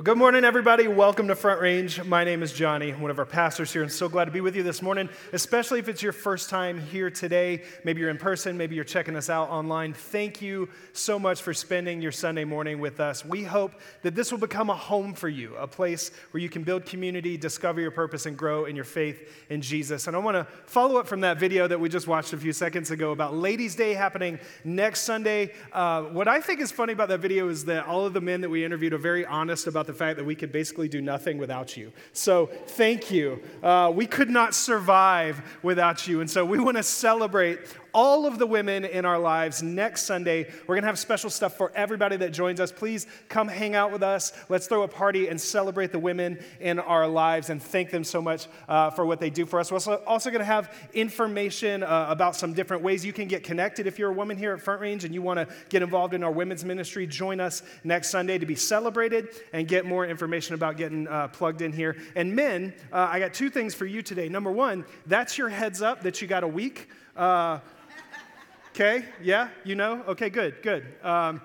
Well, good morning, everybody. Welcome to Front Range. My name is Jonny, one of our pastors here, and so glad to be with you this morning, especially if it's your first time here today. Maybe you're in person, maybe you're checking us out online. Thank you so much for spending your Sunday morning with us. We hope that this will become a home for you, a place where you can build community, discover your purpose, and grow in your faith in Jesus. And I want to follow up from that video that we just watched a few seconds ago about Ladies' Day happening next Sunday. Uh, what I think is funny about that video is that all of the men that we interviewed are very honest about the fact that we could basically do nothing without you. So thank you. Uh, we could not survive without you. And so we want to celebrate all of the women in our lives next Sunday. We're going to have special stuff for everybody that joins us. Please come hang out with us. Let's throw a party and celebrate the women in our lives and thank them so much uh, for what they do for us. We're also, going to have information uh, about some different ways you can get connected. If you're a woman here at Front Range and you want to get involved in our women's ministry, join us next Sunday to be celebrated and get more information about getting uh, plugged in here. And men, uh, I got two things for you today. Number one, that's your heads up that you got a week. Uh, Okay, yeah, you know? Okay, good, good. Um,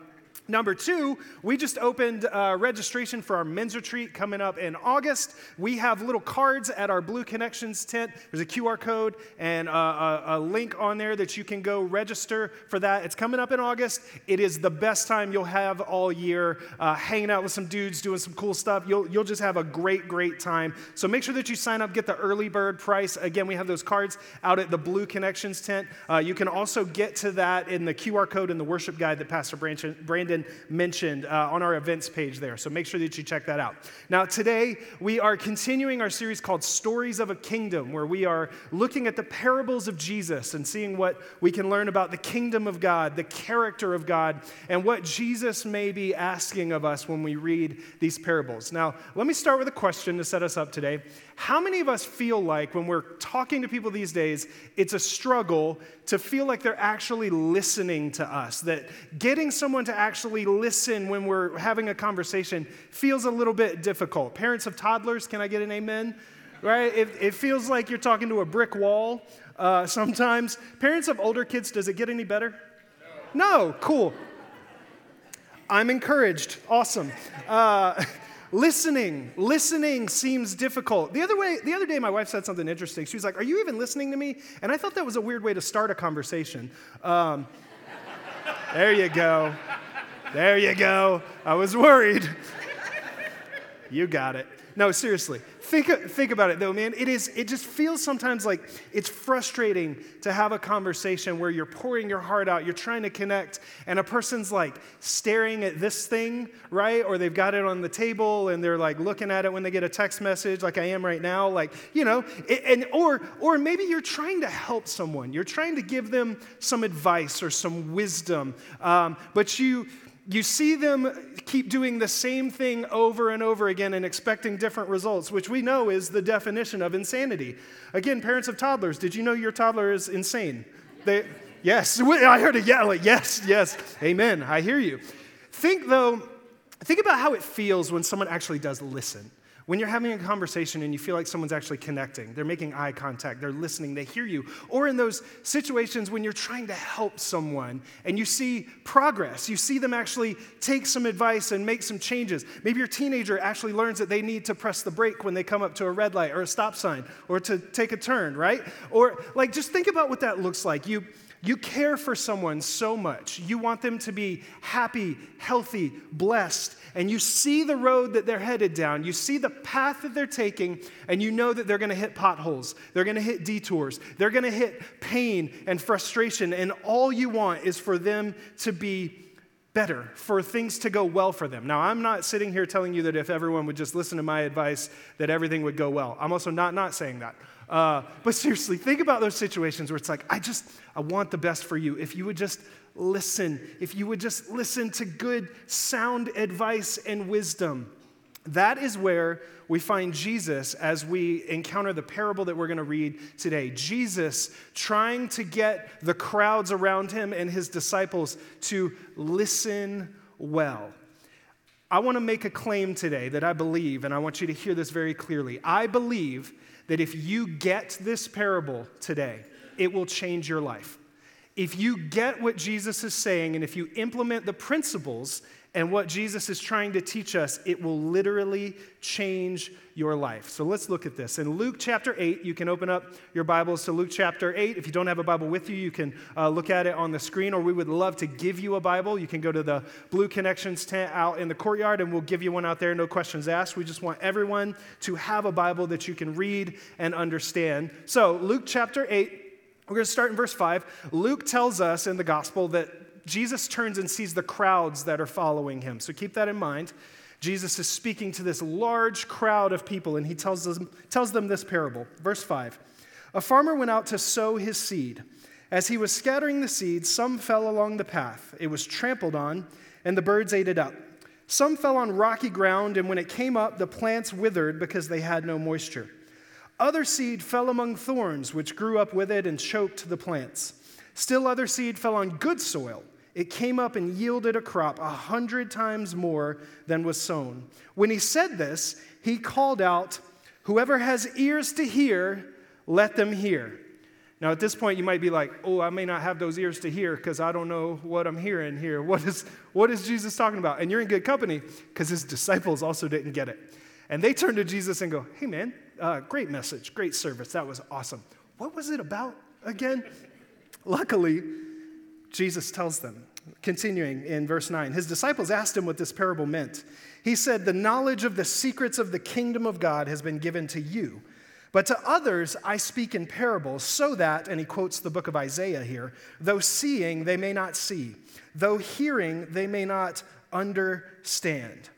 Number two, we just opened uh, registration for our men's retreat coming up in August. We have little cards at our Blue Connections tent. There's a QR code and a, a, a, link on there that you can go register for that. It's coming up in August. It is the best time you'll have all year, uh, hanging out with some dudes, doing some cool stuff. You'll, you'll just have a great, great time. So make sure that you sign up, get the early bird price. Again, we have those cards out at the Blue Connections tent. Uh, you can also get to that in the QR code in the worship guide that Pastor Brandon mentioned uh, on our events page there. So make sure that you check that out. Now, today we are continuing our series called Stories of a Kingdom, where we are looking at the parables of Jesus and seeing what we can learn about the kingdom of God, the character of God, and what Jesus may be asking of us when we read these parables. Now, let me start with a question to set us up today. How many of us feel like when we're talking to people these days, it's a struggle to feel like they're actually listening to us? That getting someone to actually listen when we're having a conversation feels a little bit difficult. Parents of toddlers, can I get an amen? Right? It, it feels like you're talking to a brick wall uh, sometimes. Parents of older kids, does it get any better? No, no cool. I'm encouraged. Awesome. Uh, listening listening seems difficult. The other way the other day my wife said something interesting. She was like are you even listening to me? And i thought that was a weird way to start a conversation. Um, there you go. There you go. I was worried. You got it. No seriously Think, think about it though, man. It is, it just feels sometimes like it's frustrating to have a conversation where you're pouring your heart out, you're trying to connect, and a person's like staring at this thing, right? Or they've got it on the table and they're like looking at it when they get a text message, like I am right now, like, you know, and or or maybe you're trying to help someone, you're trying to give them some advice or some wisdom, um, but you you see them keep doing the same thing over and over again and expecting different results, which we know is the definition of insanity. Again, parents of toddlers, did you know your toddler is insane? They, yes, I heard a yell, like, yes, yes, amen, I hear you. Think though, think about how it feels when someone actually does listen. When you're having a conversation and you feel like someone's actually connecting, they're making eye contact, they're listening, they hear you. Or in those situations when you're trying to help someone and you see progress, you see them actually take some advice and make some changes. Maybe your teenager actually learns that they need to press the brake when they come up to a red light or a stop sign or to take a turn, right? Or like just think about what that looks like. You you care for someone so much. You want them to be happy, healthy, blessed, and you see the road that they're headed down. You see the path that they're taking, and you know that they're going to hit potholes. They're going to hit detours. They're going to hit pain and frustration, and all you want is for them to be better, for things to go well for them. Now, I'm not sitting here telling you that if everyone would just listen to my advice, that everything would go well. I'm also not not saying that. Uh, but seriously, think about those situations where it's like, I just, I want the best for you. If you would just listen, if you would just listen to good, sound advice and wisdom, that is where we find Jesus as we encounter the parable that we're going to read today. Jesus trying to get the crowds around him and his disciples to listen well. I want to make a claim today that I believe, and I want you to hear this very clearly. I believe that if you get this parable today, it will change your life. If you get what Jesus is saying and if you implement the principles and what Jesus is trying to teach us, it will literally change your life. So let's look at this. In Luke chapter 8, you can open up your Bibles to Luke chapter 8. If you don't have a Bible with you, you can uh, look at it on the screen, or we would love to give you a Bible. You can go to the Blue Connections tent out in the courtyard, and we'll give you one out there, no questions asked. We just want everyone to have a Bible that you can read and understand. So, Luke chapter 8, we're going to start in verse 5. Luke tells us in the gospel that Jesus turns and sees the crowds that are following him. So keep that in mind. Jesus is speaking to this large crowd of people, and he tells them, tells them this parable. Verse 5 A farmer went out to sow his seed. As he was scattering the seed, some fell along the path. It was trampled on, and the birds ate it up. Some fell on rocky ground, and when it came up, the plants withered because they had no moisture. Other seed fell among thorns, which grew up with it and choked the plants. Still, other seed fell on good soil it came up and yielded a crop a hundred times more than was sown. When he said this, he called out, Whoever has ears to hear, let them hear. Now, at this point, you might be like, Oh, I may not have those ears to hear because I don't know what I'm hearing here. What is, what is Jesus talking about? And you're in good company because his disciples also didn't get it. And they turn to Jesus and go, Hey, man, uh, great message, great service. That was awesome. What was it about again? Luckily, Jesus tells them. Continuing in verse 9, his disciples asked him what this parable meant. He said, The knowledge of the secrets of the kingdom of God has been given to you. But to others I speak in parables, so that, and he quotes the book of Isaiah here, though seeing they may not see, though hearing they may not understand.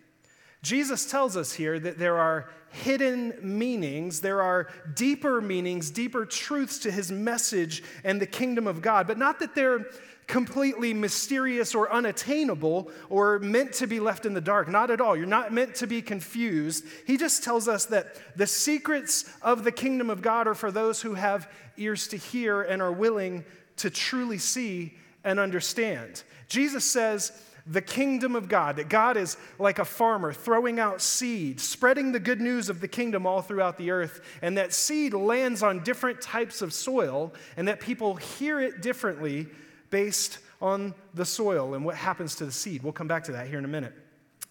Jesus tells us here that there are hidden meanings, there are deeper meanings, deeper truths to his message and the kingdom of God, but not that they're completely mysterious or unattainable or meant to be left in the dark. Not at all. You're not meant to be confused. He just tells us that the secrets of the kingdom of God are for those who have ears to hear and are willing to truly see and understand. Jesus says, the kingdom of God, that God is like a farmer throwing out seed, spreading the good news of the kingdom all throughout the earth, and that seed lands on different types of soil, and that people hear it differently based on the soil and what happens to the seed. We'll come back to that here in a minute.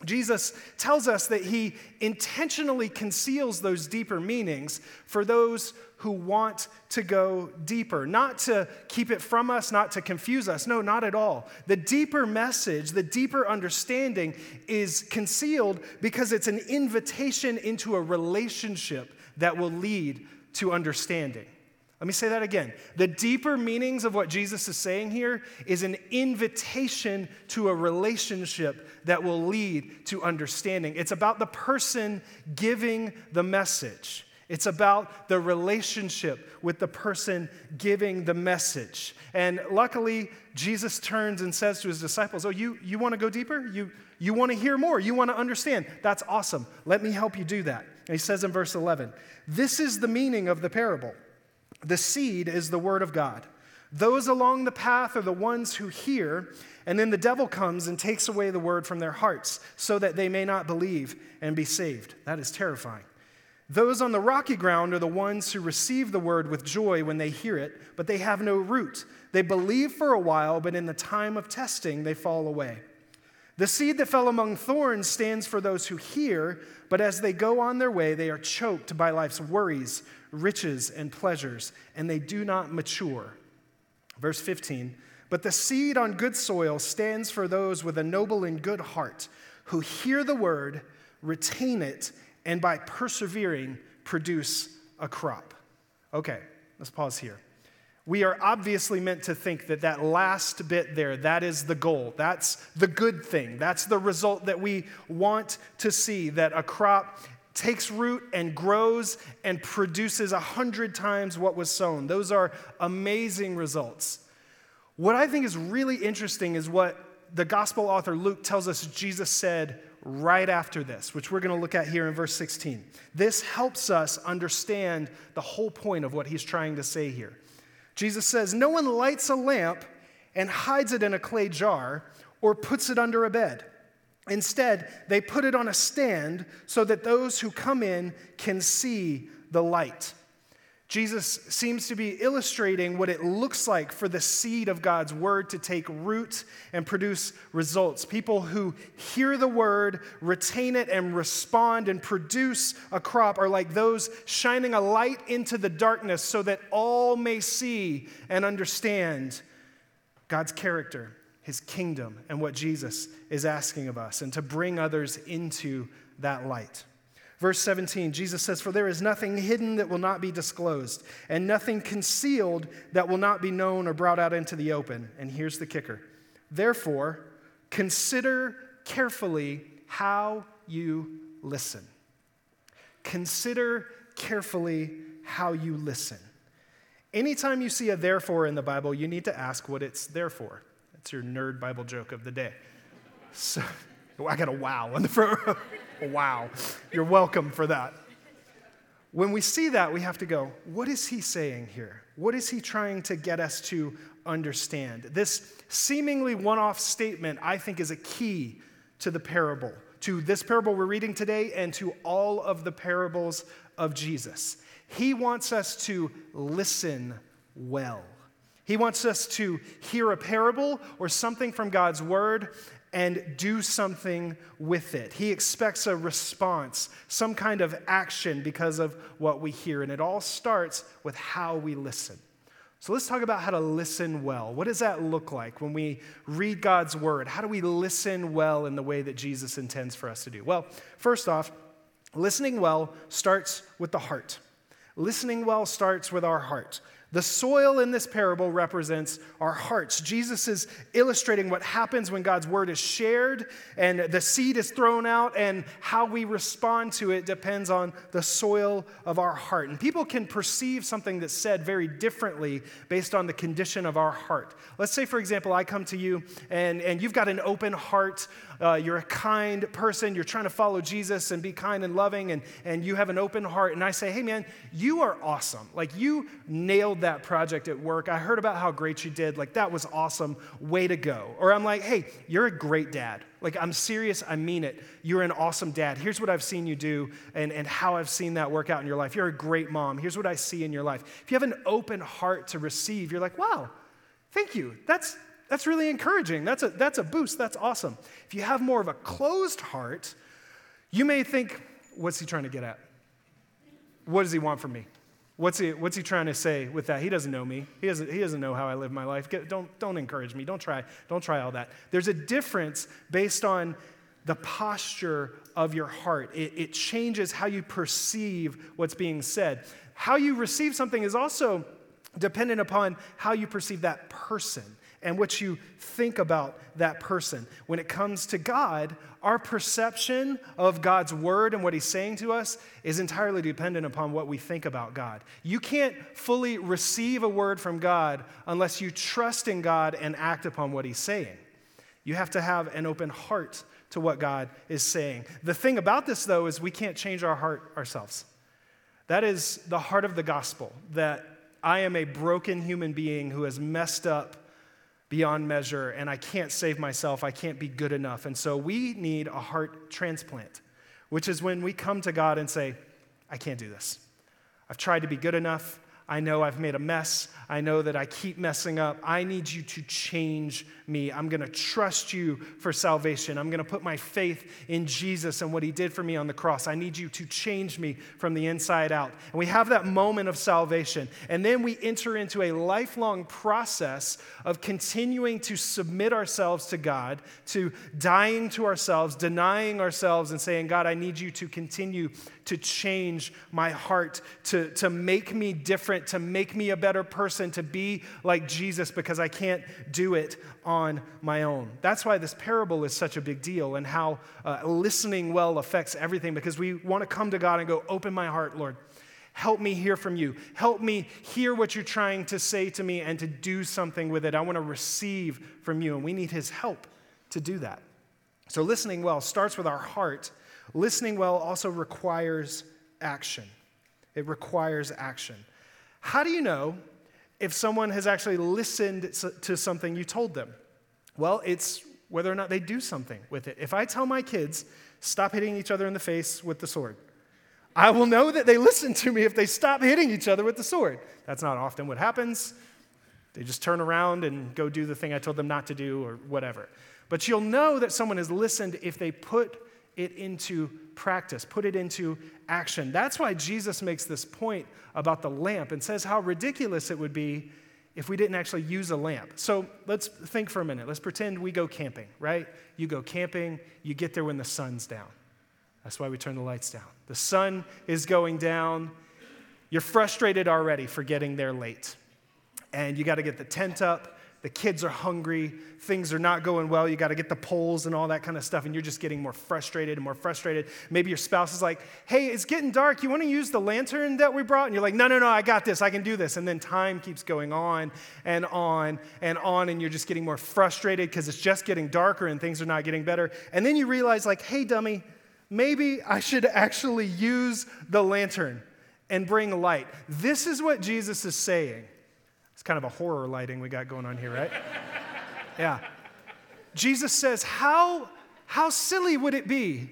Jesus tells us that he intentionally conceals those deeper meanings for those who want to go deeper, not to keep it from us, not to confuse us. No, not at all. The deeper message, the deeper understanding is concealed because it's an invitation into a relationship that will lead to understanding. Let me say that again. The deeper meanings of what Jesus is saying here is an invitation to a relationship that will lead to understanding. It's about the person giving the message. It's about the relationship with the person giving the message. And luckily, Jesus turns and says to his disciples, Oh, you, you want to go deeper? You, you want to hear more? You want to understand? That's awesome. Let me help you do that. And he says in verse 11, This is the meaning of the parable. The seed is the word of God. Those along the path are the ones who hear, and then the devil comes and takes away the word from their hearts so that they may not believe and be saved. That is terrifying. Those on the rocky ground are the ones who receive the word with joy when they hear it, but they have no root. They believe for a while, but in the time of testing, they fall away. The seed that fell among thorns stands for those who hear, but as they go on their way, they are choked by life's worries riches and pleasures, and they do not mature. Verse 15 But the seed on good soil stands for those with a noble and good heart who hear the word, retain it, and by persevering produce a crop. Okay, let's pause here. We are obviously meant to think that that last bit there, that is the goal. That's the good thing. That's the result that we want to see that a crop takes root and grows and produces a hundred times what was sown. Those are amazing results. What I think is really interesting is what the gospel author Luke tells us Jesus said right after this, which we're going to look at here in verse 16. This helps us understand the whole point of what he's trying to say here. Jesus says, No one lights a lamp and hides it in a clay jar or puts it under a bed. Instead, they put it on a stand so that those who come in can see the light. Jesus seems to be illustrating what it looks like for the seed of God's word to take root and produce results. People who hear the word, retain it, and respond and produce a crop are like those shining a light into the darkness so that all may see and understand God's character, his kingdom, and what Jesus is asking of us, and to bring others into that light. Verse 17, Jesus says, For there is nothing hidden that will not be disclosed, and nothing concealed that will not be known or brought out into the open. And here's the kicker Therefore, consider carefully how you listen. Consider carefully how you listen. Anytime you see a therefore in the Bible, you need to ask what it's there for. That's your nerd Bible joke of the day. So, I got a wow on the front row. wow. You're welcome for that. When we see that, we have to go, what is he saying here? What is he trying to get us to understand? This seemingly one off statement, I think, is a key to the parable, to this parable we're reading today, and to all of the parables of Jesus. He wants us to listen well. He wants us to hear a parable or something from God's word and do something with it. He expects a response, some kind of action because of what we hear. And it all starts with how we listen. So let's talk about how to listen well. What does that look like when we read God's word? How do we listen well in the way that Jesus intends for us to do? Well, first off, listening well starts with the heart. Listening well starts with our heart. The soil in this parable represents our hearts. Jesus is illustrating what happens when God's word is shared and the seed is thrown out, and how we respond to it depends on the soil of our heart. And people can perceive something that's said very differently based on the condition of our heart. Let's say, for example, I come to you and, and you've got an open heart uh, you're a kind person, you're trying to follow Jesus and be kind and loving, and, and you have an open heart. And I say, hey, man, you are awesome. Like, you nailed that project at work. I heard about how great you did. Like, that was awesome. Way to go. Or I'm like, hey, you're a great dad. Like, I'm serious, I mean it. You're an awesome dad. Here's what I've seen you do and, and how I've seen that work out in your life. You're a great mom. Here's what I see in your life. If you have an open heart to receive, you're like, wow, thank you. That's, that's really encouraging. That's a, that's a boost. That's awesome. If you have more of a closed heart, you may think, what's he trying to get at? What does he want from me? What's he, what's he trying to say with that? He doesn't know me. He doesn't, he doesn't know how I live my life. Get, don't, don't encourage me. Don't try. Don't try all that. There's a difference based on the posture of your heart. It, it changes how you perceive what's being said. How you receive something is also dependent upon how you perceive that person and what you think about that person. When it comes to God, our perception of God's word and what he's saying to us is entirely dependent upon what we think about God. You can't fully receive a word from God unless you trust in God and act upon what he's saying. You have to have an open heart to what God is saying. The thing about this, though, is we can't change our heart ourselves. That is the heart of the gospel that I am a broken human being who has messed up beyond measure, and I can't save myself. I can't be good enough. And so we need a heart transplant, which is when we come to God and say, I can't do this. I've tried to be good enough. I know I've made a mess. I know that I keep messing up. I need you to change me. I'm going to trust you for salvation. I'm going to put my faith in Jesus and what he did for me on the cross. I need you to change me from the inside out. And we have that moment of salvation. And then we enter into a lifelong process of continuing to submit ourselves to God, to dying to ourselves, denying ourselves, and saying, God, I need you to continue to change my heart, to, to make me different, to make me a better person, to be like Jesus, because I can't do it on my own. That's why this parable is such a big deal and how uh, listening well affects everything, because we want to come to God and go, Open my heart, Lord. Help me hear from you. Help me hear what you're trying to say to me and to do something with it. I want to receive from you, and we need His help to do that. So, listening well starts with our heart Listening well also requires action. It requires action. How do you know if someone has actually listened to something you told them? Well, it's whether or not they do something with it. If I tell my kids, stop hitting each other in the face with the sword, I will know that they listen to me if they stop hitting each other with the sword. That's not often what happens. They just turn around and go do the thing I told them not to do or whatever. But you'll know that someone has listened if they put it into practice, put it into action. That's why Jesus makes this point about the lamp and says how ridiculous it would be if we didn't actually use a lamp. So let's think for a minute. Let's pretend we go camping, right? You go camping, you get there when the sun's down. That's why we turn the lights down. The sun is going down. You're frustrated already for getting there late. And you got to get the tent up the kids are hungry, things are not going well, you got to get the poles and all that kind of stuff, and you're just getting more frustrated and more frustrated. Maybe your spouse is like, hey, it's getting dark, you want to use the lantern that we brought? And you're like, no, no, no, I got this, I can do this. And then time keeps going on and on and on, and you're just getting more frustrated because it's just getting darker and things are not getting better. And then you realize, like, hey, dummy, maybe I should actually use the lantern and bring light. This is what Jesus is saying kind of a horror lighting we got going on here, right? yeah. Jesus says, how, how silly would it be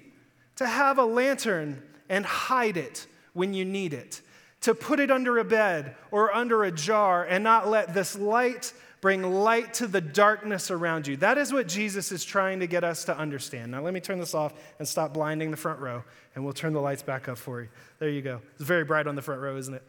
to have a lantern and hide it when you need it? To put it under a bed or under a jar and not let this light bring light to the darkness around you. That is what Jesus is trying to get us to understand. Now, let me turn this off and stop blinding the front row, and we'll turn the lights back up for you. There you go. It's very bright on the front row, isn't it?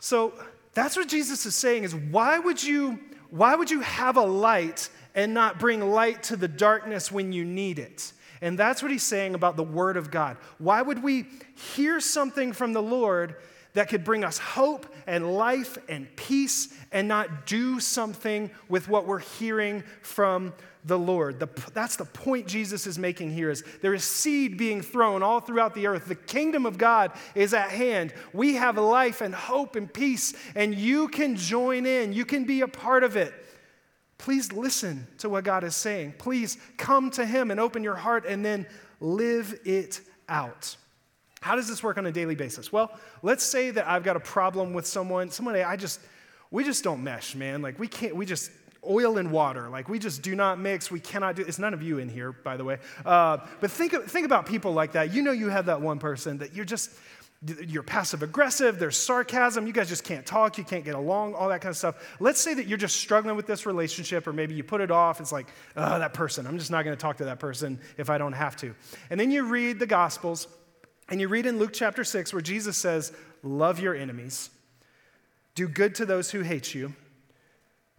So, that's what Jesus is saying is why would you why would you have a light and not bring light to the darkness when you need it? And that's what he's saying about the word of God. Why would we hear something from the Lord that could bring us hope and life and peace and not do something with what we're hearing from the Lord. The, that's the point Jesus is making here is there is seed being thrown all throughout the earth. The kingdom of God is at hand. We have life and hope and peace and you can join in. You can be a part of it. Please listen to what God is saying. Please come to him and open your heart and then live it out. How does this work on a daily basis? Well, let's say that I've got a problem with someone, somebody I just we just don't mesh, man. Like we can't we just oil and water. Like we just do not mix. We cannot do. It's none of you in here, by the way. Uh, but think think about people like that. You know, you have that one person that you're just you're passive aggressive. There's sarcasm. You guys just can't talk. You can't get along. All that kind of stuff. Let's say that you're just struggling with this relationship, or maybe you put it off. It's like, oh, that person. I'm just not going to talk to that person if I don't have to. And then you read the Gospels, and you read in Luke chapter six where Jesus says, "Love your enemies." Do good to those who hate you.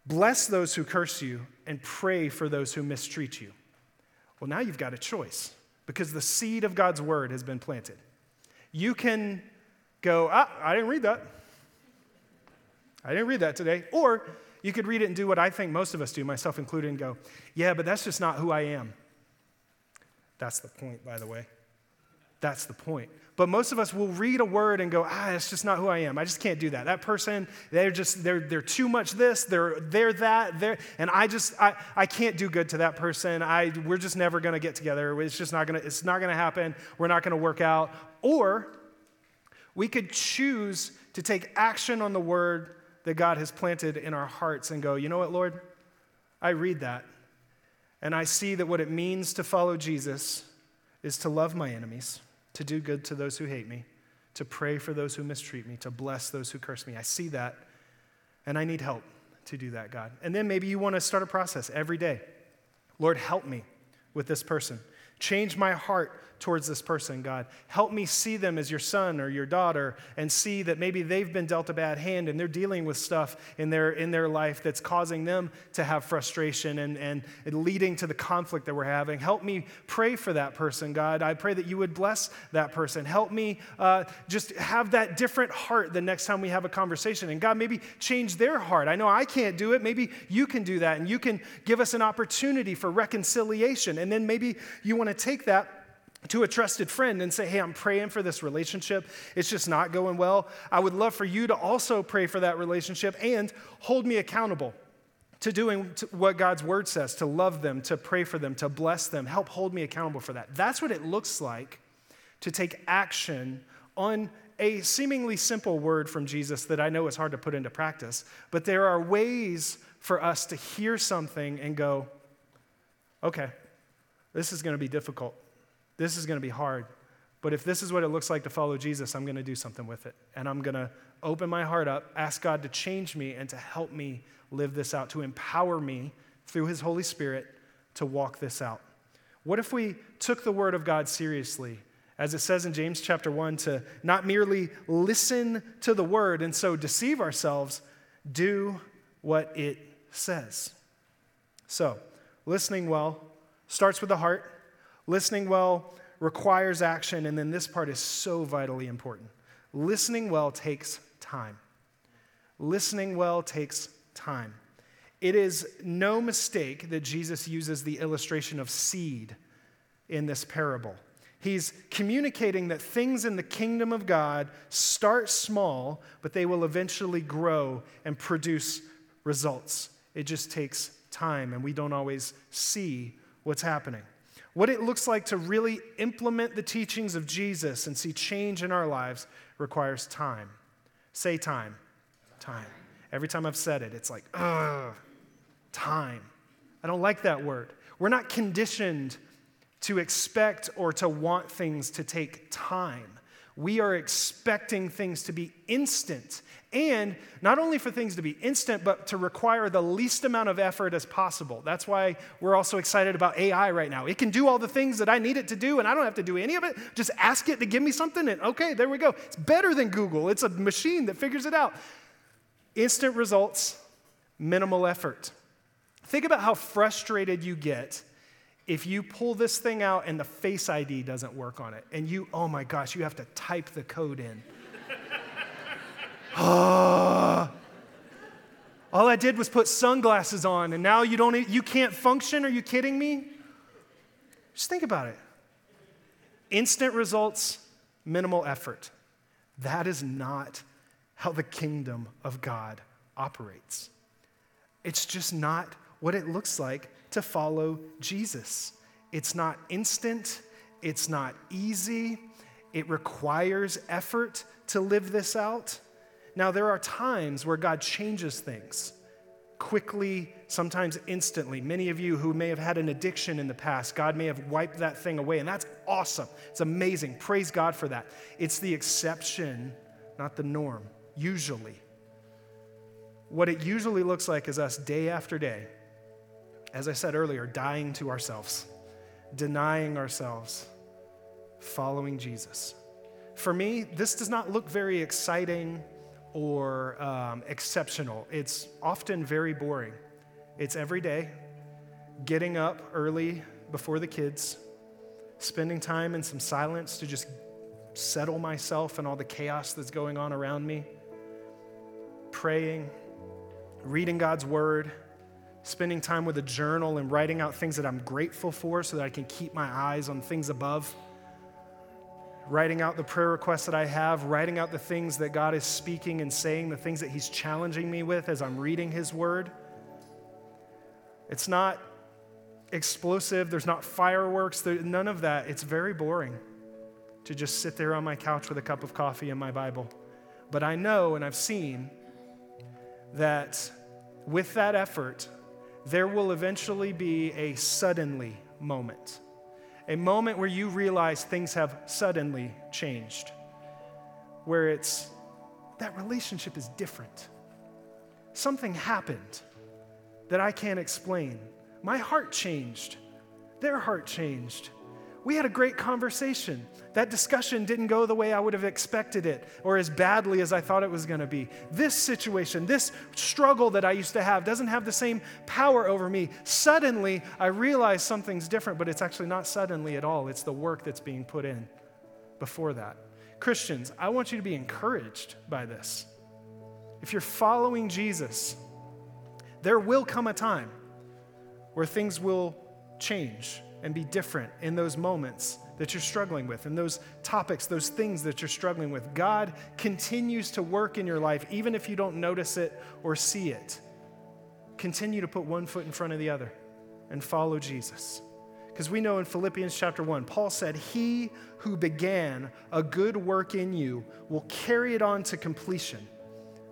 Bless those who curse you and pray for those who mistreat you. Well, now you've got a choice because the seed of God's word has been planted. You can go, ah, I didn't read that. I didn't read that today. Or you could read it and do what I think most of us do, myself included, and go, yeah, but that's just not who I am. That's the point, by the way. That's the point. But most of us will read a word and go, ah, it's just not who I am. I just can't do that. That person, they're just, they're, they're too much this, they're, they're that, they're, and I just, I, I can't do good to that person. I, we're just never to get together. It's just not to, it's not to happen. We're not to work out. Or we could choose to take action on the word that God has planted in our hearts and go, you know what, Lord? I read that. And I see that what it means to follow Jesus is to love my enemies to do good to those who hate me, to pray for those who mistreat me, to bless those who curse me. I see that, and I need help to do that, God. And then maybe you want to start a process every day. Lord, help me with this person. Change my heart towards this person, God. Help me see them as your son or your daughter and see that maybe they've been dealt a bad hand and they're dealing with stuff in their, in their life that's causing them to have frustration and, and leading to the conflict that we're having. Help me pray for that person, God. I pray that you would bless that person. Help me uh, just have that different heart the next time we have a conversation. And God, maybe change their heart. I know I can't do it. Maybe you can do that and you can give us an opportunity for reconciliation. And then maybe you want to take that to a trusted friend and say, Hey, I'm praying for this relationship. It's just not going well. I would love for you to also pray for that relationship and hold me accountable to doing what God's word says, to love them, to pray for them, to bless them. Help hold me accountable for that. That's what it looks like to take action on a seemingly simple word from Jesus that I know is hard to put into practice. But there are ways for us to hear something and go, okay, this is going to be difficult. This is going to be hard, But if this is what it looks like to follow Jesus, I'm going to do something with it. And I'm going to open my heart up, ask God to change me and to help me live this out, to empower me through His Holy Spirit to walk this out. What if we took the Word of God seriously? As it says in James chapter 1, to not merely listen to the Word and so deceive ourselves, do what it says. So, listening well starts with the heart. Listening well requires action, and then this part is so vitally important. Listening well takes time. Listening well takes time. It is no mistake that Jesus uses the illustration of seed in this parable. He's communicating that things in the kingdom of God start small, but they will eventually grow and produce results. It just takes time, and we don't always see what's happening. What it looks like to really implement the teachings of Jesus and see change in our lives requires time. Say time. Time. Every time I've said it, it's like, ugh, time. I don't like that word. We're not conditioned to expect or to want things to take time. We are expecting things to be instant. And not only for things to be instant, but to require the least amount of effort as possible. That's why we're also excited about AI right now. It can do all the things that I need it to do, and I don't have to do any of it. Just ask it to give me something, and okay, there we go. It's better than Google, it's a machine that figures it out. Instant results, minimal effort. Think about how frustrated you get if you pull this thing out and the face ID doesn't work on it, and you, oh my gosh, you have to type the code in. all I did was put sunglasses on, and now you don't, you can't function. Are you kidding me? Just think about it. Instant results, minimal effort. That is not how the kingdom of God operates. It's just not what it looks like to follow Jesus. It's not instant, it's not easy, it requires effort to live this out. Now, there are times where God changes things quickly, sometimes instantly. Many of you who may have had an addiction in the past, God may have wiped that thing away, and that's awesome. It's amazing. Praise God for that. It's the exception, not the norm, usually. What it usually looks like is us day after day as I said earlier, dying to ourselves, denying ourselves, following Jesus. For me, this does not look very exciting or um, exceptional. It's often very boring. It's every day, getting up early before the kids, spending time in some silence to just settle myself and all the chaos that's going on around me, praying, reading God's word spending time with a journal and writing out things that I'm grateful for so that I can keep my eyes on things above. Writing out the prayer requests that I have, writing out the things that God is speaking and saying, the things that He's challenging me with as I'm reading His Word. It's not explosive, there's not fireworks, there, none of that. It's very boring to just sit there on my couch with a cup of coffee and my Bible. But I know and I've seen that with that effort, there will eventually be a suddenly moment, a moment where you realize things have suddenly changed, where it's that relationship is different. Something happened that I can't explain. My heart changed, their heart changed. We had a great conversation. That discussion didn't go the way I would have expected it or as badly as I thought it was going to be. This situation, this struggle that I used to have, doesn't have the same power over me. Suddenly, I realize something's different, but it's actually not suddenly at all. It's the work that's being put in before that. Christians, I want you to be encouraged by this. If you're following Jesus, there will come a time where things will change and be different in those moments that you're struggling with and those topics, those things that you're struggling with. God continues to work in your life, even if you don't notice it or see it. Continue to put one foot in front of the other and follow Jesus. Because we know in Philippians chapter 1, Paul said, He who began a good work in you will carry it on to completion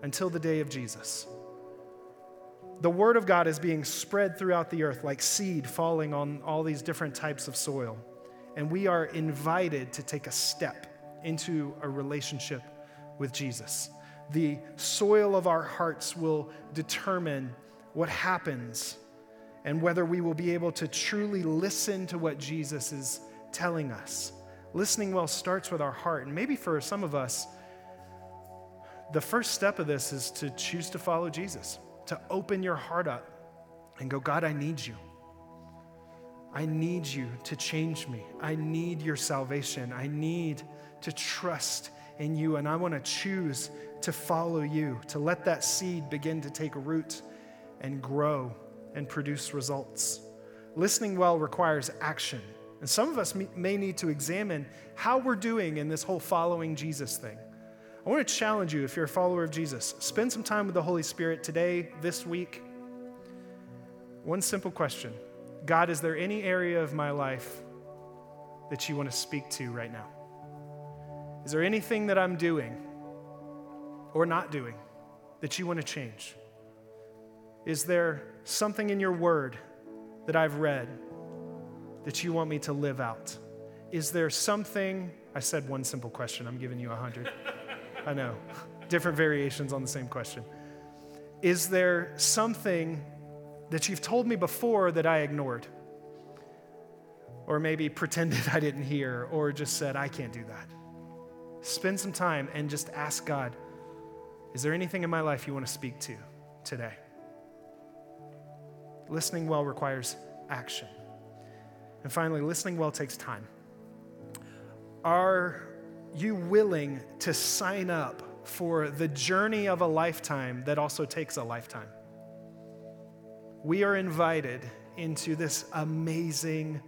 until the day of Jesus the Word of God is being spread throughout the earth like seed falling on all these different types of soil. And we are invited to take a step into a relationship with Jesus. The soil of our hearts will determine what happens and whether we will be able to truly listen to what Jesus is telling us. Listening well starts with our heart. And maybe for some of us, the first step of this is to choose to follow Jesus, to open your heart up and go, God, I need you. I need you to change me. I need your salvation. I need to trust in you. And I want to choose to follow you, to let that seed begin to take root and grow and produce results. Listening well requires action. And some of us may need to examine how we're doing in this whole following Jesus thing. I want to challenge you if you're a follower of Jesus, spend some time with the Holy Spirit today, this week. One simple question God, is there any area of my life that you want to speak to right now? Is there anything that I'm doing or not doing that you want to change? Is there something in your word that I've read that you want me to live out? Is there something? I said one simple question, I'm giving you a hundred. I know, different variations on the same question. Is there something that you've told me before that I ignored? Or maybe pretended I didn't hear, or just said, I can't do that. Spend some time and just ask God, is there anything in my life you want to speak to today? Listening well requires action. And finally, listening well takes time. Are you willing to sign up for the journey of a lifetime that also takes a lifetime? We are invited into this amazing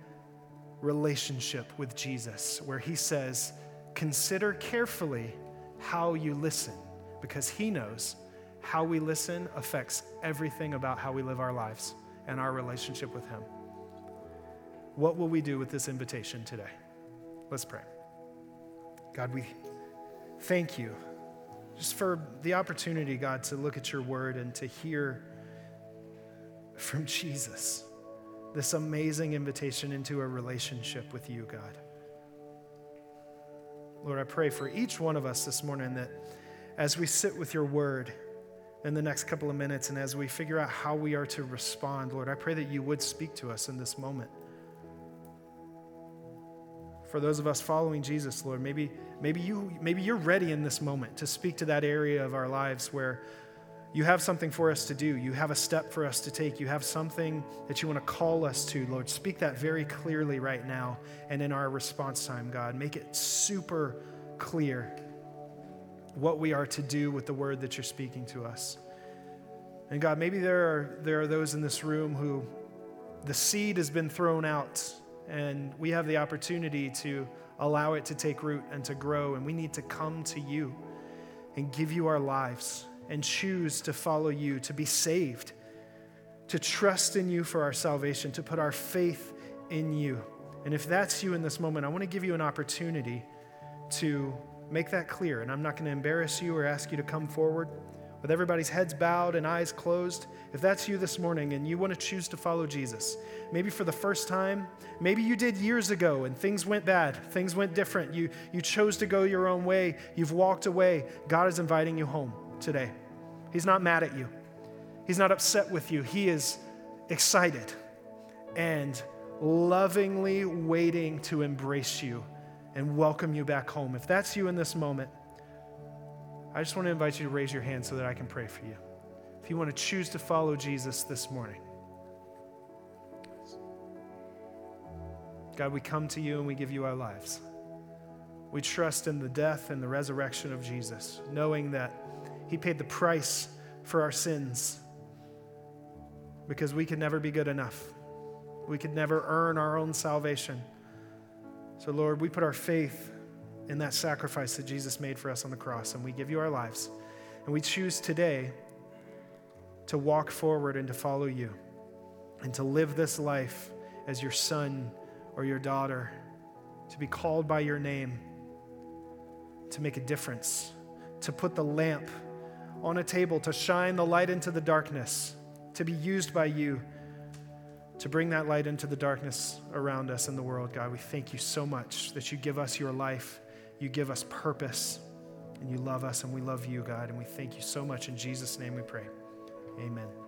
relationship with Jesus where he says, Consider carefully how you listen because he knows how we listen affects everything about how we live our lives and our relationship with him. What will we do with this invitation today? Let's pray. God, we thank you just for the opportunity, God, to look at your word and to hear from Jesus this amazing invitation into a relationship with you, God. Lord, I pray for each one of us this morning that as we sit with your word in the next couple of minutes and as we figure out how we are to respond, Lord, I pray that you would speak to us in this moment. For those of us following Jesus, Lord, maybe, maybe, you, maybe you're ready in this moment to speak to that area of our lives where you have something for us to do. You have a step for us to take. You have something that you want to call us to, Lord. Speak that very clearly right now and in our response time, God. Make it super clear what we are to do with the word that you're speaking to us. And God, maybe there are, there are those in this room who the seed has been thrown out, and we have the opportunity to allow it to take root and to grow, and we need to come to you and give you our lives and choose to follow you, to be saved, to trust in you for our salvation, to put our faith in you. And if that's you in this moment, I want to give you an opportunity to make that clear. And I'm not going to embarrass you or ask you to come forward with everybody's heads bowed and eyes closed. If that's you this morning and you want to choose to follow Jesus, maybe for the first time, maybe you did years ago and things went bad, things went different. You, you chose to go your own way, you've walked away. God is inviting you home today. He's not mad at you, He's not upset with you. He is excited and lovingly waiting to embrace you and welcome you back home. If that's you in this moment, I just want to invite you to raise your hand so that I can pray for you. If you want to choose to follow Jesus this morning, God, we come to you and we give you our lives. We trust in the death and the resurrection of Jesus, knowing that he paid the price for our sins because we could never be good enough. We could never earn our own salvation. So, Lord, we put our faith in that sacrifice that Jesus made for us on the cross, and we give you our lives. And we choose today to walk forward and to follow you and to live this life as your son or your daughter, to be called by your name, to make a difference, to put the lamp on a table to shine the light into the darkness, to be used by you to bring that light into the darkness around us in the world, God. We thank you so much that you give us your life, you give us purpose, and you love us, and we love you, God. And we thank you so much. In Jesus' name we pray. Amen.